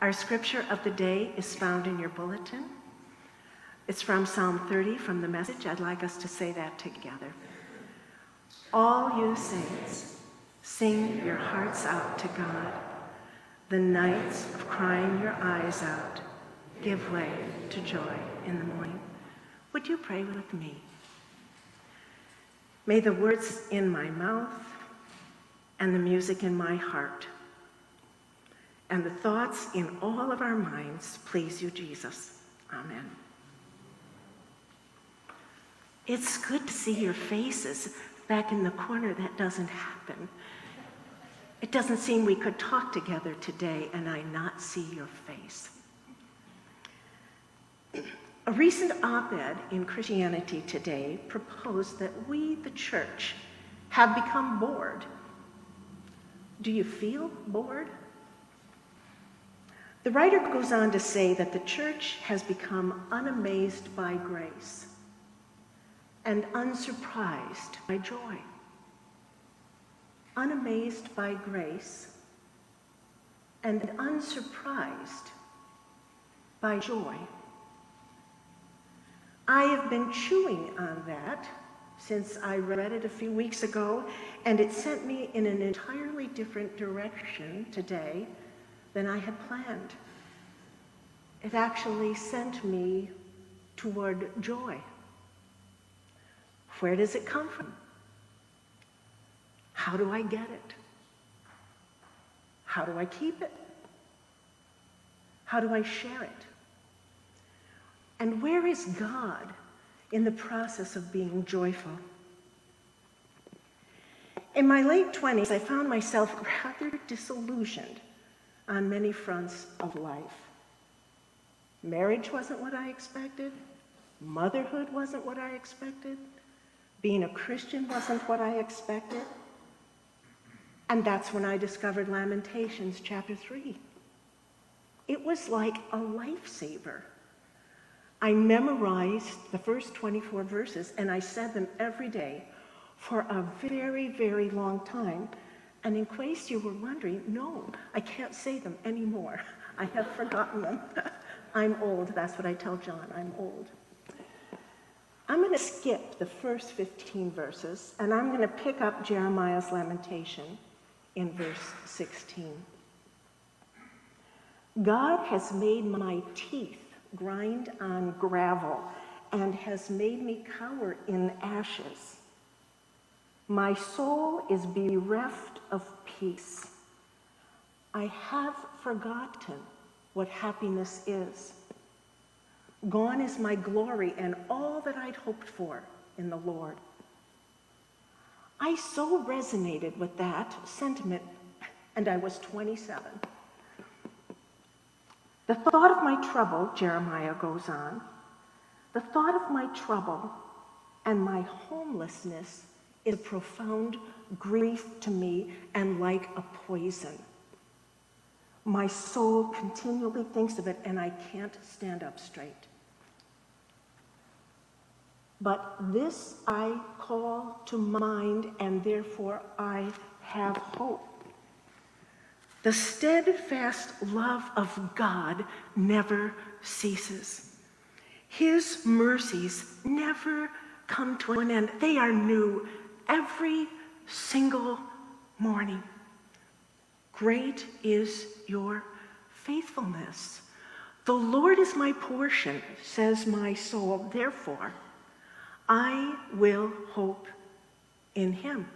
Our scripture of the day is found in your bulletin. It's from Psalm 30 from the message. I'd like us to say that together. All you saints, sing your hearts out to God. The nights of crying your eyes out give way to joy in the morning. Would you pray with me? May the words in my mouth and the music in my heart and the thoughts in all of our minds please you, Jesus. Amen. It's good to see your faces back in the corner. That doesn't happen. It doesn't seem we could talk together today and I not see your face. A recent op ed in Christianity Today proposed that we, the church, have become bored. Do you feel bored? The writer goes on to say that the church has become unamazed by grace and unsurprised by joy. Unamazed by grace and unsurprised by joy. I have been chewing on that since I read it a few weeks ago, and it sent me in an entirely different direction today than I had planned. It actually sent me toward joy. Where does it come from? How do I get it? How do I keep it? How do I share it? And where is God in the process of being joyful? In my late 20s, I found myself rather disillusioned on many fronts of life. Marriage wasn't what I expected. Motherhood wasn't what I expected. Being a Christian wasn't what I expected. And that's when I discovered Lamentations chapter 3. It was like a lifesaver. I memorized the first 24 verses and I said them every day for a very, very long time and in case you were wondering, no, I can't say them anymore. I have forgotten them. I'm old. That's what I tell John. I'm old. I'm going to skip the first 15 verses and I'm going to pick up Jeremiah's lamentation in verse 16. God has made my teeth grind on gravel and has made me cower in ashes. My soul is bereft of peace. I have forgotten what happiness is. Gone is my glory and all that I'd hoped for in the Lord. I so resonated with that sentiment, and I was 27. The thought of my trouble, Jeremiah goes on, the thought of my trouble and my homelessness a profound grief to me and like a poison. My soul continually thinks of it, and I can't stand up straight. But this I call to mind, and therefore I have hope. The steadfast love of God never ceases. His mercies never come to an end. They are new every single morning. Great is your faithfulness. The Lord is my portion, says my soul. Therefore, I will hope in him.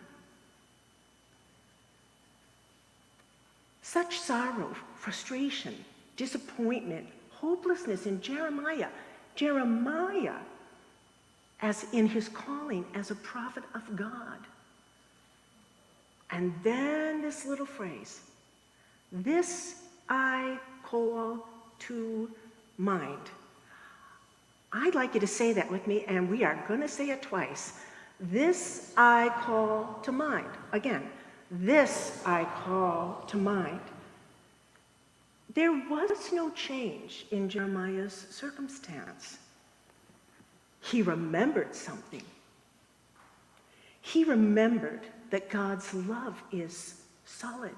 Such sorrow, frustration, disappointment, hopelessness in Jeremiah. Jeremiah as in his calling as a prophet of God. And then this little phrase this I call to mind. I'd like you to say that with me, and we are going to say it twice. This I call to mind. Again, this I call to mind. There was no change in Jeremiah's circumstance. He remembered something. He remembered that God's love is solid,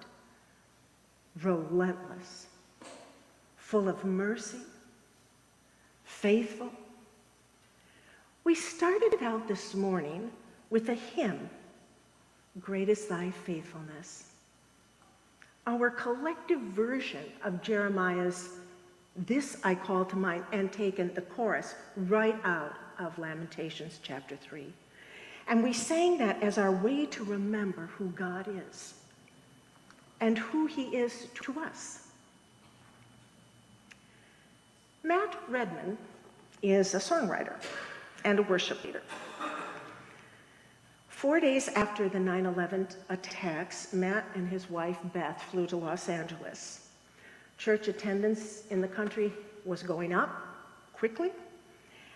relentless, full of mercy, faithful. We started out this morning with a hymn, Great is Thy Faithfulness. Our collective version of Jeremiah's This I Call to Mind and taken the chorus right out of Lamentations chapter 3. And we sang that as our way to remember who God is and who He is to us. Matt Redman is a songwriter and a worship leader. Four days after the 9 11 attacks, Matt and his wife Beth flew to Los Angeles. Church attendance in the country was going up quickly,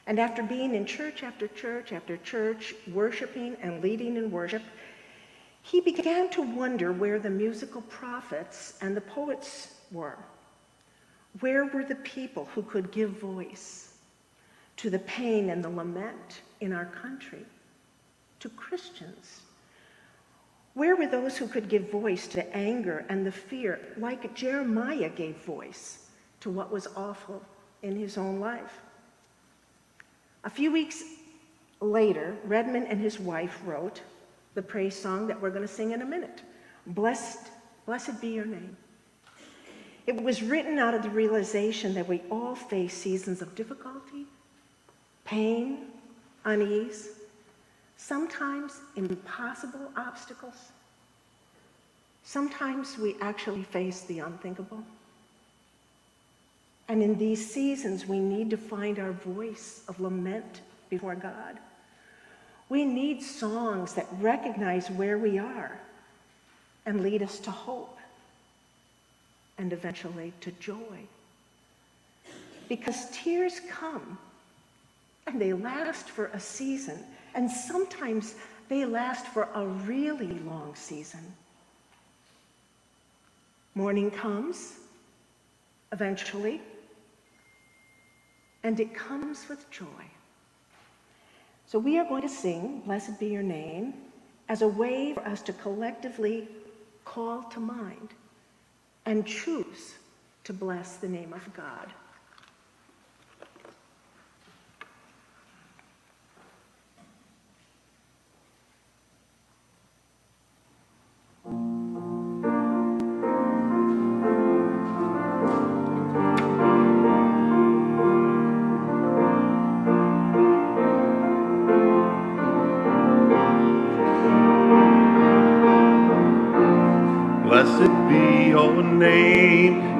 and after being in church after church after church, worshiping and leading in worship, he began to wonder where the musical prophets and the poets were. Where were the people who could give voice to the pain and the lament in our country, to Christians? Where were those who could give voice to anger and the fear, like Jeremiah gave voice to what was awful in his own life? A few weeks later, Redman and his wife wrote the praise song that we're going to sing in a minute Blessed, blessed be your name. It was written out of the realization that we all face seasons of difficulty, pain, unease, sometimes impossible obstacles. Sometimes we actually face the unthinkable. And in these seasons, we need to find our voice of lament before God. We need songs that recognize where we are and lead us to hope and eventually to joy. Because tears come and they last for a season, and sometimes they last for a really long season. Morning comes, eventually, and it comes with joy. So we are going to sing, Blessed Be Your Name, as a way for us to collectively call to mind and choose to bless the name of God.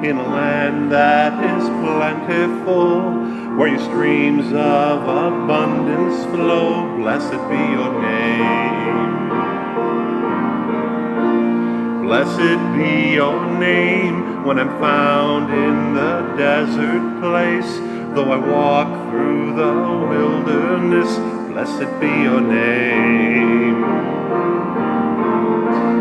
In a land that is plentiful, where your streams of abundance flow. Blessed be your name. Blessed be your name when I'm found in the desert place. Though I walk through the wilderness, blessed be your name.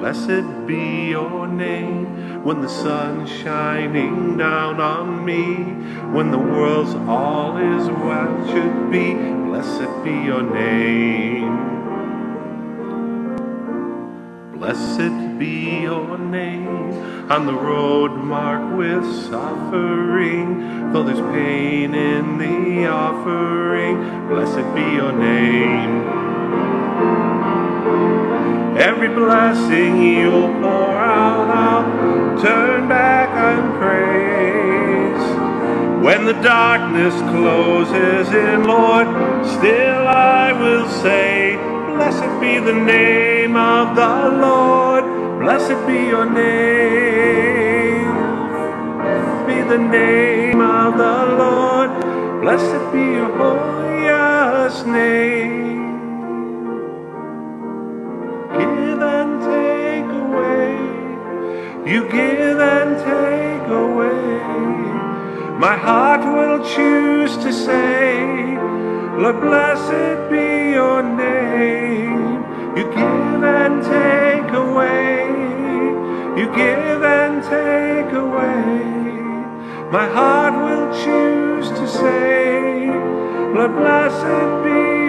Blessed be your name when the sun's shining down on me, when the world's all is what should be. Blessed be your name. Blessed be your name on the road marked with suffering, though there's pain in the offering. Blessed be your name. Every blessing you'll pour out, I'll turn back and praise. When the darkness closes in, Lord, still I will say, Blessed be the name of the Lord, blessed be your name. Blessed be the name of the Lord, blessed be your glorious name. You give and take away. my heart will choose to say, Lord, blessed be your name. You give and take away, you give and take away. My heart will choose to say, Lord, blessed be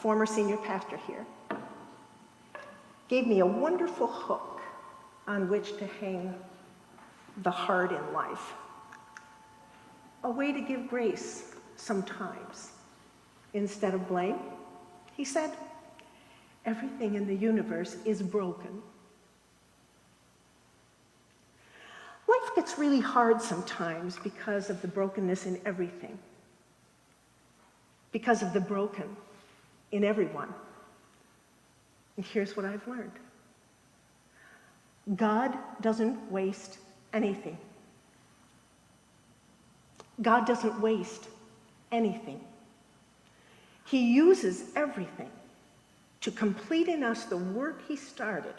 Former senior pastor here, gave me a wonderful hook on which to hang the hard in life. A way to give grace sometimes instead of blame. He said, Everything in the universe is broken. Life gets really hard sometimes because of the brokenness in everything, because of the broken in everyone. And here's what I've learned God doesn't waste anything. God doesn't waste anything. He uses everything to complete in us the work He started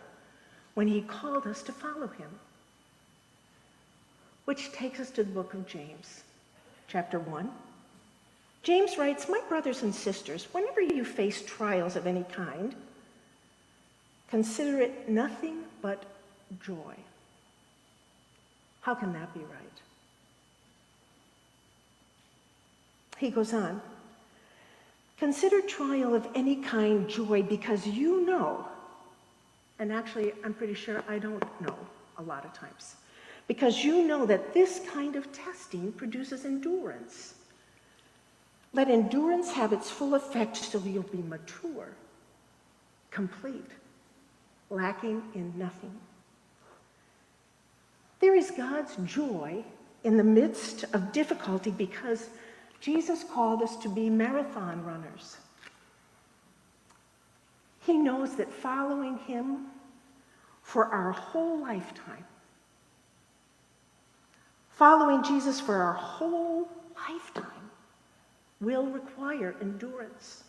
when He called us to follow Him. Which takes us to the book of James, chapter 1. James writes, My brothers and sisters, whenever you face trials of any kind, consider it nothing but joy. How can that be right? He goes on, Consider trial of any kind joy because you know, and actually, I'm pretty sure I don't know a lot of times, because you know that this kind of testing produces endurance. Let endurance have its full effect so you'll be mature, complete, lacking in nothing. There is God's joy in the midst of difficulty because Jesus called us to be marathon runners. He knows that following Him for our whole lifetime, following Jesus for our whole lifetime, will require endurance.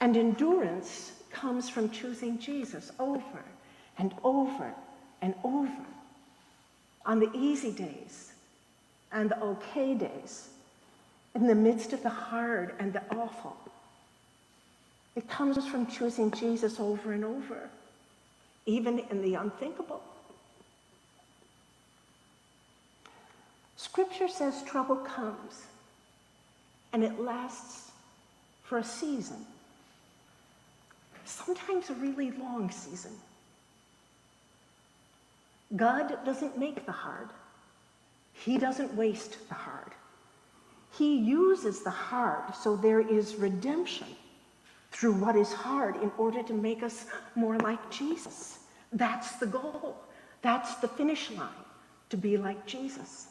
And endurance comes from choosing Jesus over and over and over on the easy days and the okay days, in the midst of the hard and the awful. It comes from choosing Jesus over and over, even in the unthinkable. Scripture says trouble comes and it lasts for a season, sometimes a really long season. God doesn't make the hard. He doesn't waste the hard. He uses the hard so there is redemption through what is hard in order to make us more like Jesus. That's the goal. That's the finish line, to be like Jesus.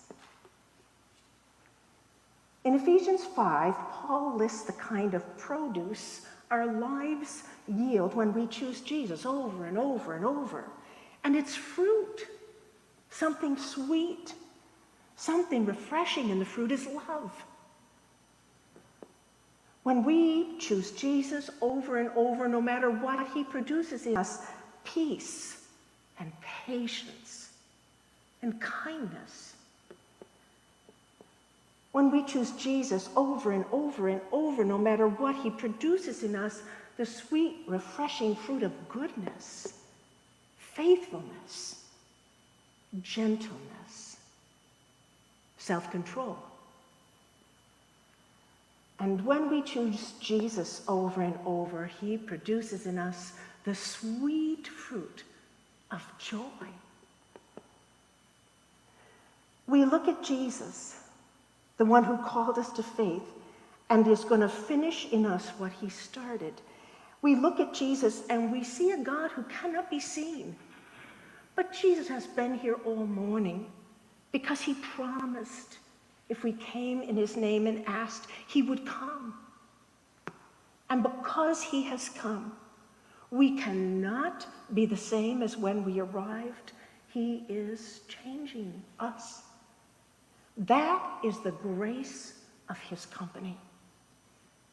In Ephesians 5, Paul lists the kind of produce our lives yield when we choose Jesus over and over and over. And it's fruit, something sweet, something refreshing, and the fruit is love. When we choose Jesus over and over, no matter what he produces in us, peace and patience and kindness. When we choose Jesus over and over and over, no matter what he produces in us, the sweet, refreshing fruit of goodness, faithfulness, gentleness, self control. And when we choose Jesus over and over, he produces in us the sweet fruit of joy. We look at Jesus, the one who called us to faith and is going to finish in us what he started. We look at Jesus and we see a God who cannot be seen. But Jesus has been here all morning because he promised if we came in his name and asked, he would come. And because he has come, we cannot be the same as when we arrived. He is changing us. That is the grace of his company,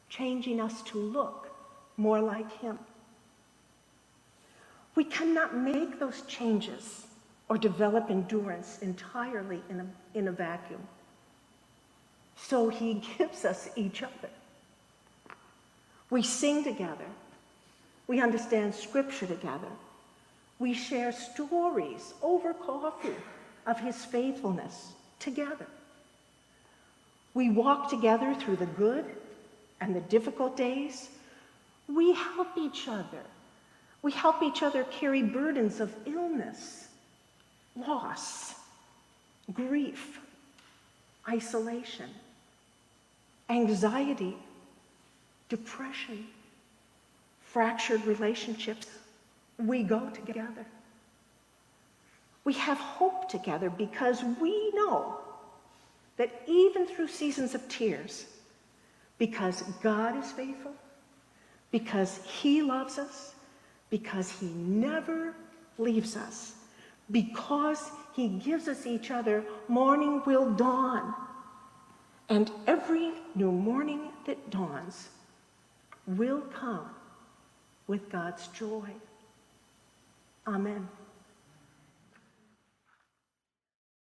changing us to look more like him. We cannot make those changes or develop endurance entirely in a, in a vacuum. So he gives us each other. We sing together. We understand scripture together. We share stories over coffee of his faithfulness together. We walk together through the good and the difficult days. We help each other. We help each other carry burdens of illness, loss, grief, isolation, anxiety, depression, fractured relationships. We go together. We have hope together because we know that even through seasons of tears, because God is faithful, because He loves us, because He never leaves us, because He gives us each other, morning will dawn. And every new morning that dawns will come with God's joy. Amen.